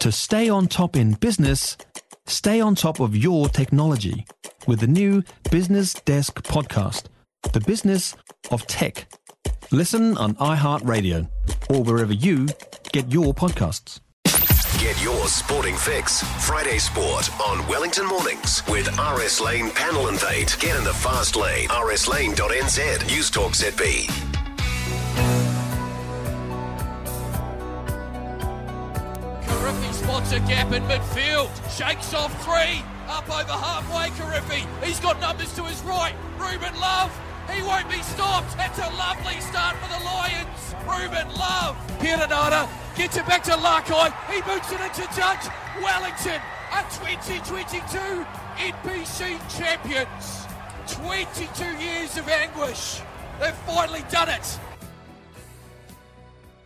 To stay on top in business, stay on top of your technology with the new Business Desk podcast, The Business of Tech. Listen on iHeartRadio or wherever you get your podcasts. Get your sporting fix. Friday Sport on Wellington Mornings with RS Lane Panel and Invade. Get in the fast lane. rslane.nz. News Talk ZB. A gap in midfield. Shakes off three. Up over halfway, Kirifi. He's got numbers to his right. Ruben Love. He won't be stopped. It's a lovely start for the Lions. Ruben Love. Piranada gets it back to Larkeye. He boots it into Judge. Wellington are 2022 NPC champions. 22 years of anguish. They've finally done it.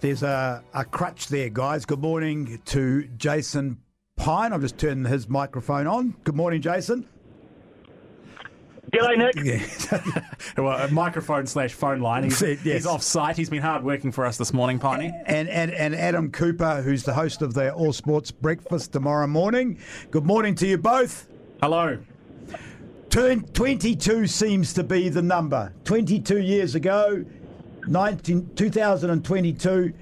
There's a, a crutch there, guys. Good morning to Jason Pine. I've just turned his microphone on. Good morning, Jason. G'day, Nick. Yeah. well, a microphone slash phone line. He's, Yes. he's off site. He's been hard working for us this morning, Piney. and, and, and Adam Cooper, who's the host of the All Sports Breakfast tomorrow morning. Good morning to you both. Hello. Turn 22 seems to be the number. 22 years ago, 19, 2022,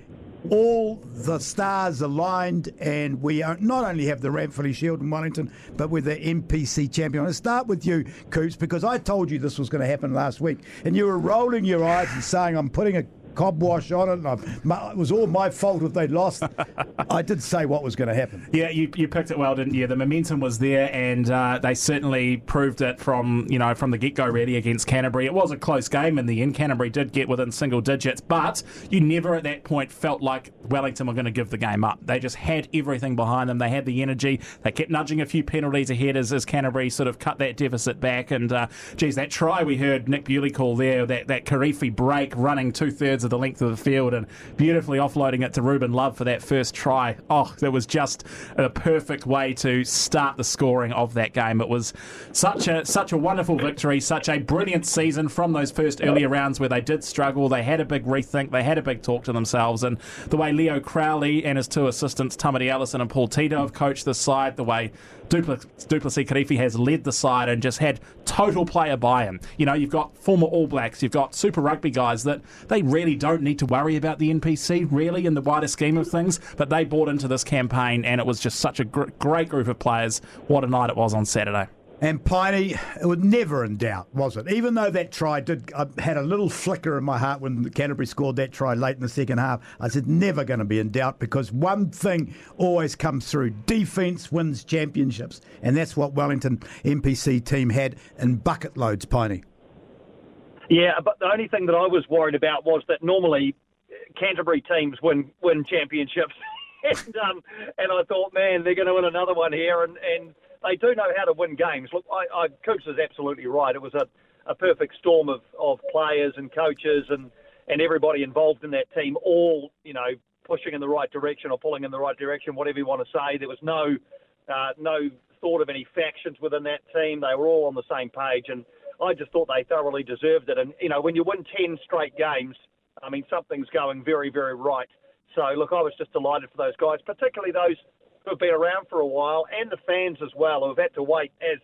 all the stars aligned, and we are, not only have the Ranfurly Shield in Wellington, but we're the NPC champion. I'll start with you, Coops, because I told you this was going to happen last week, and you were rolling your eyes and saying, I'm putting a cob wash on it, and my, it was all my fault if they lost. I did say what was going to happen. Yeah, you, you picked it well, didn't you? The momentum was there, and uh, they certainly proved it from you know from the get go. Really against Canterbury, it was a close game in the end. Canterbury did get within single digits, but you never at that point felt like Wellington were going to give the game up. They just had everything behind them. They had the energy. They kept nudging a few penalties ahead as, as Canterbury sort of cut that deficit back. And uh, geez, that try we heard Nick Bewley call there, that that Kirifi break, running two thirds of the length of the field and beautifully offloading it to Ruben Love for that first try. Oh, that was just a perfect way to start the scoring of that game. It was such a such a wonderful victory, such a brilliant season from those first earlier rounds where they did struggle. They had a big rethink, they had a big talk to themselves, and the way Leo Crowley and his two assistants, Tamati Ellison and Paul Tito, have coached this side, the way Dupl- Du'Plessis Kirifi has led the side and just had total player buy-in. You know, you've got former All Blacks, you've got Super Rugby guys that they really don't need to worry about the NPC, really, in the wider scheme of things, but they bought into this campaign and it was just such a gr- great group of players. What a night it was on Saturday. And Piney, it was never in doubt, was it? Even though that try did, I had a little flicker in my heart when Canterbury scored that try late in the second half. I said, never going to be in doubt because one thing always comes through defence wins championships. And that's what Wellington NPC team had in bucket loads, Piney. Yeah, but the only thing that I was worried about was that normally Canterbury teams win win championships, and um, and I thought, man, they're going to win another one here, and, and they do know how to win games. Look, I, I, Coops is absolutely right. It was a, a perfect storm of, of players and coaches and and everybody involved in that team, all you know, pushing in the right direction or pulling in the right direction, whatever you want to say. There was no uh, no thought of any factions within that team. They were all on the same page, and I just thought they thoroughly deserved it. And you know, when you win ten straight games, I mean, something's going very, very right. So look, I was just delighted for those guys, particularly those who have been around for a while, and the fans as well, who have had to wait, as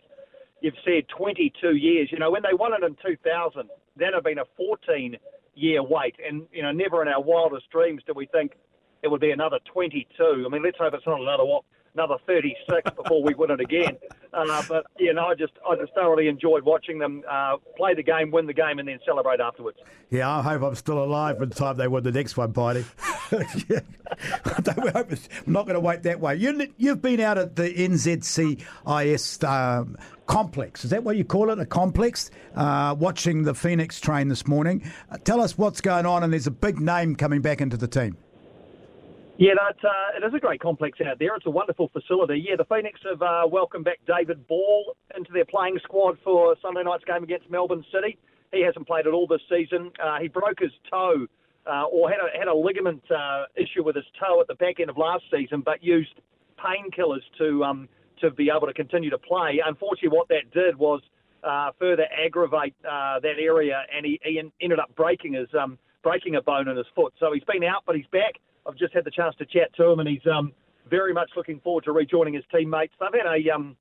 you've said, 22 years. You know, when they won it in 2000, then have been a 14 year wait, and you know, never in our wildest dreams did we think it would be another 22. I mean, let's hope it's not another what another 36 before we win it again. Uh, but you know, I just I just thoroughly enjoyed watching them uh, play the game, win the game, and then celebrate afterwards. Yeah, I hope I'm still alive by the time they win the next one, Piney. yeah. I'm not going to wait that way. You, you've been out at the NZCIS um, complex. Is that what you call it? A complex? Uh, watching the Phoenix train this morning. Uh, tell us what's going on, and there's a big name coming back into the team. Yeah, that, uh, it is a great complex out there. It's a wonderful facility. Yeah, the Phoenix have uh, welcomed back David Ball into their playing squad for Sunday night's game against Melbourne City. He hasn't played at all this season. Uh, he broke his toe uh, or had a, had a ligament uh, issue with his toe at the back end of last season, but used painkillers to um, to be able to continue to play. Unfortunately, what that did was uh, further aggravate that area, and he, he ended up breaking his um, breaking a bone in his foot. So he's been out, but he's back. I've just had the chance to chat to him, and he's um, very much looking forward to rejoining his teammates. They've had a um,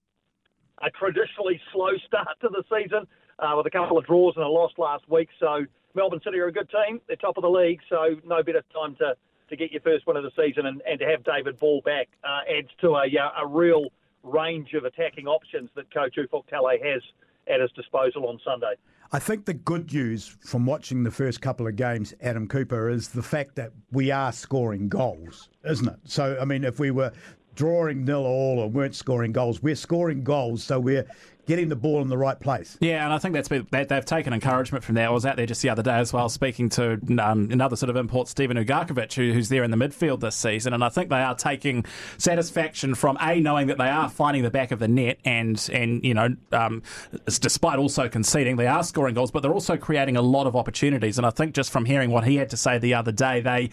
a traditionally slow start to the season uh, with a couple of draws and a loss last week. So Melbourne City are a good team. They're top of the league, so no better time to, to get your first win of the season and, and to have David Ball back uh, adds to a, a real range of attacking options that Coach Ufuk Talay has at his disposal on Sunday. I think the good news from watching the first couple of games, Adam Cooper, is the fact that we are scoring goals, isn't it? So, I mean, if we were drawing nil all or weren't scoring goals, we're scoring goals, so we're getting the ball in the right place. Yeah, and I think that's been, they've taken encouragement from that. I was out there just the other day as well, speaking to um, another sort of import, Steven Ugarkovic, who, who's there in the midfield this season, and I think they are taking satisfaction from a knowing that they are finding the back of the net, and and you know, um, despite also conceding, they are scoring goals, but they're also creating a lot of opportunities. And I think just from hearing what he had to say the other day, they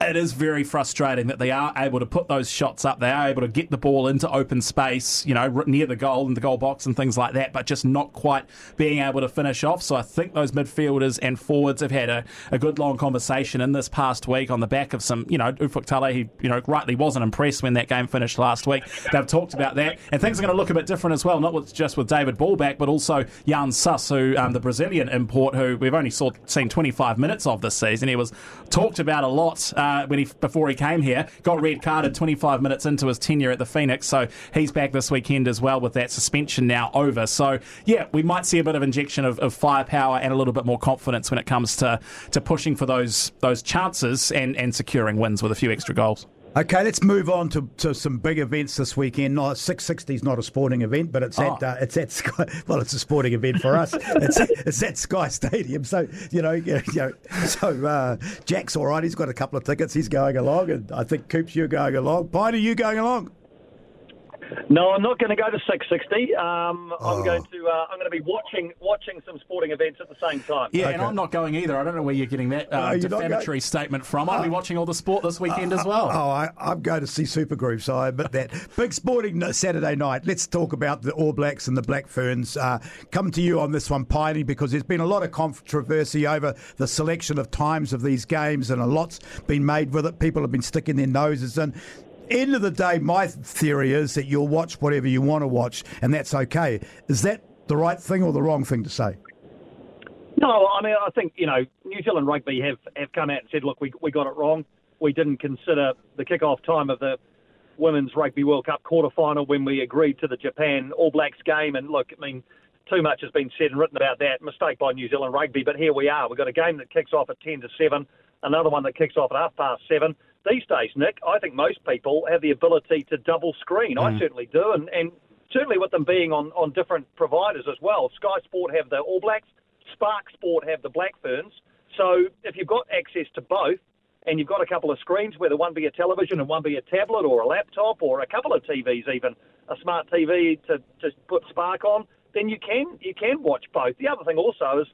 it is very frustrating that they are able to put those shots up. They are able to get the ball into open space, you know, near the goal in the goal box and things like that, but just not quite being able to finish off. So I think those midfielders and forwards have had a, a good long conversation in this past week on the back of some, you know, Ufuk Talay, he, you know, rightly wasn't impressed when that game finished last week. They've talked about that, and things are going to look a bit different as well, not with, just with David Ball back, but also Yan Sasse, who um, the Brazilian import, who we've only saw, seen 25 minutes of this season. He was talked about a lot. Uh, uh, when he before he came here. Got red carded 25 minutes into his tenure at the Phoenix, so he's back this weekend as well with that suspension now over. So yeah, we might see a bit of injection of, of firepower and a little bit more confidence when it comes to to pushing for those those chances and and securing wins with a few extra goals. Okay, let's move on to, to some big events this weekend. No, Six60 is not a sporting event, but it's oh. at uh, it's at Sky. Well, it's a sporting event for us. it's it's at Sky Stadium. So you know, you know so uh, Jack's all right. He's got a couple of tickets. He's going along, and I think Coops, you're going along. Pine, are you going along? No, I'm not going to go to Six60. Um, oh. I'm going to uh, I'm going to be watching watching some sporting events at the same time. Yeah, okay. and I'm not going either. I don't know where you're getting that uh, defamatory statement from. I'll be uh, watching all the sport this weekend as well. Oh, I, am going to see Supergroup, so I admit that. Big sporting Saturday night. Let's talk about the All Blacks and the Black Ferns. Uh, come to you on this one, Piney, because there's been a lot of controversy over the selection of times of these games, and a lot's been made with it. People have been sticking their noses in end of the day, my theory is that you'll watch whatever you want to watch, and that's okay. Is that the right thing or the wrong thing to say? No, I mean, I think, you know, New Zealand Rugby have, have come out and said, look, we, we got it wrong. We didn't consider the kick-off time of the Women's Rugby World Cup quarter final when we agreed to the Japan All Blacks game. And look, I mean, too much has been said and written about that. Mistake by New Zealand Rugby, but here we are. We've got a game that kicks off at 10 to 7, another one that kicks off at half past 7 these days, Nick, I think most people have the ability to double screen. Mm. I certainly do, and, and certainly with them being on, on different providers as well. Sky Sport have the All Blacks, Spark Sport have the Black Ferns. So if you've got access to both, and you've got a couple of screens, whether one be a television and one be a tablet or a laptop or a couple of TVs, even a smart TV to, to put Spark on, then you can you can watch both. The other thing also is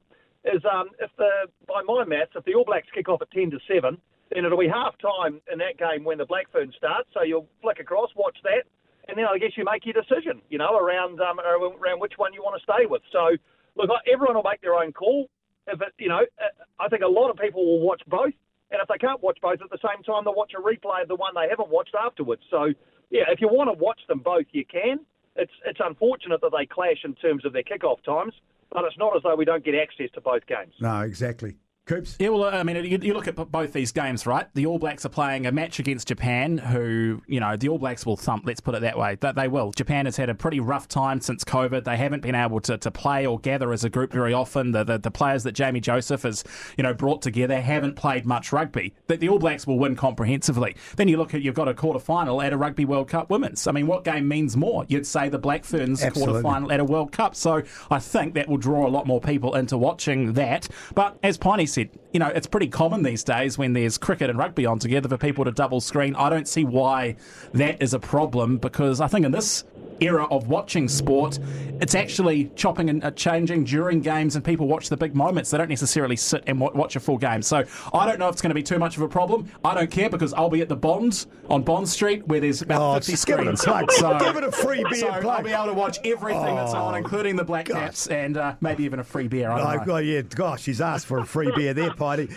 is um, if the by my maths, if the All Blacks kick off at ten to seven, then it'll be half time in that game when the Black Ferns start. So you'll flick across, watch that, and then I guess you make your decision, you know, around um, around which one you want to stay with. So look, everyone will make their own call. If it, you know, uh, I think a lot of people will watch both, and if they can't watch both at the same time, they'll watch a replay of the one they haven't watched afterwards. So yeah, if you want to watch them both, you can. It's it's unfortunate that they clash in terms of their kickoff times, but it's not as though we don't get access to both games. No, exactly. Coops? Yeah, well, I mean, you, you, look at both these games, right? The All Blacks are playing a match against Japan, who, you know, the All Blacks will thump, let's put it that way. That they will. Japan has had a pretty rough time since COVID. They haven't been able to, to play or gather as a group very often. The, the, the players that Jamie Joseph has, you know, brought together haven't played much rugby. But the All Blacks will win comprehensively. Then you look at, you've got a quarter final at a Rugby World Cup Women's. I mean, what game means more? You'd say the Black Ferns quarter final at a World Cup. So I think that will draw a lot more people into watching that. But as Piney said, you know, it's pretty common these days when there's cricket and rugby on together for people to double screen. I don't see why that is a problem because I think in this era of watching sport, it's actually chopping and uh, changing during games, and people watch the big moments. They don't necessarily sit and watch a full game. So I don't know if it's going to be too much of a problem. I don't care because I'll be at the Bond on Bond Street where there's about oh, 50 screens. Give it So, give it a free beer so. I'll be able to watch everything oh, that's on, oh, including the Black Caps and uh, maybe even a free beer. I oh, yeah, gosh, he's asked for a free beer there, Piney.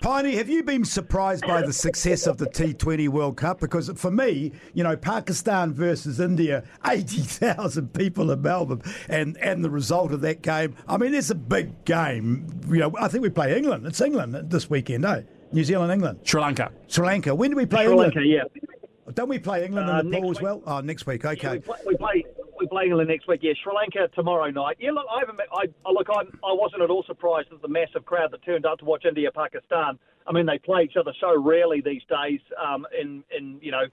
Piney, have you been surprised by the success of the T20 World Cup? Because for me, you know, Pakistan versus India, 80,000 people in Melbourne, and, and the result of that game, I mean, it's a big game. You know, I think we play England. It's England this weekend, eh? New Zealand, England. Sri Lanka. Sri Lanka. When do we play Sri England? Lanka, yeah. Don't we play England Uh, in the next pool as well? Oh, next week. Okay. We play, we play we play England next week. Yeah, Sri Lanka tomorrow night. Yeah, look, I haven't. I, I look, I'm, I wasn't at all surprised at the massive crowd that turned up to watch India Pakistan. I mean, they play each other so rarely these days um, in in you know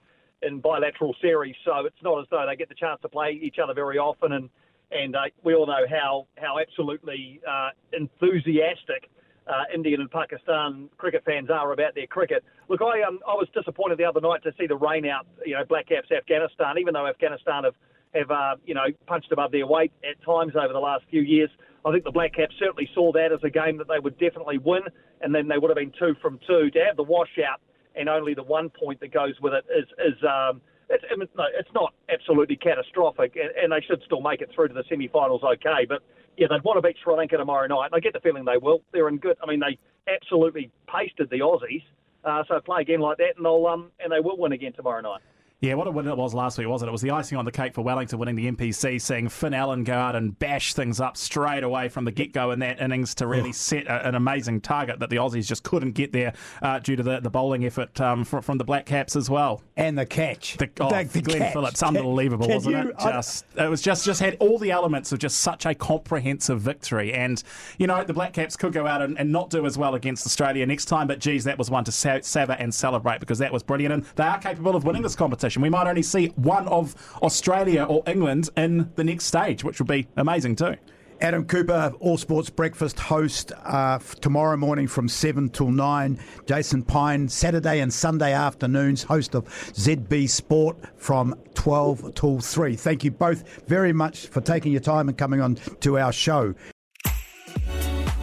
in bilateral series. So it's not as though they get the chance to play each other very often. And and uh, we all know how how absolutely uh, enthusiastic uh, Indian and Pakistan cricket fans are about their cricket. Look, I um, I was disappointed the other night to see the rain out, you know, Black Caps Afghanistan, even though Afghanistan have have uh, you know punched above their weight at times over the last few years. I think the Black Caps certainly saw that as a game that they would definitely win, and then they would have been two from two. To have the washout and only the one point that goes with it is is um, it's, no, it's not absolutely catastrophic, and, and they should still make it through to the semi-finals okay. But yeah, they'd want to beat Sri Lanka tomorrow night, and I get the feeling they will. They're in good. I mean, they absolutely pasted the Aussies. Uh, so play again like that, and they'll um, and they will win again tomorrow night. Yeah, what a win it was last week, wasn't it? It was the icing on the cake for Wellington winning the NPC, seeing Finn Allen go out and bash things up straight away from the get go in that innings to really set a, an amazing target that the Aussies just couldn't get there uh, due to the, the bowling effort um, from, from the Black Caps as well. And the catch. The, oh, The- the Glenn catch. Phillips, unbelievable, can wasn't you- it? I- Just it was just just had all the elements of just such a comprehensive victory. And you know the Black Caps could go out and, and not do as well against Australia next time, but geez, that was one to sa- savor and celebrate because that was brilliant. And they are capable of winning this competition. We might only see one of Australia or England in the next stage, which would be amazing too. Adam Cooper, All Sports Breakfast host uh, tomorrow morning from 7 till 9. Jason Pine, Saturday and Sunday afternoons, host of ZB Sport from 12 till 3. Thank you both very much for taking your time and coming on to our show.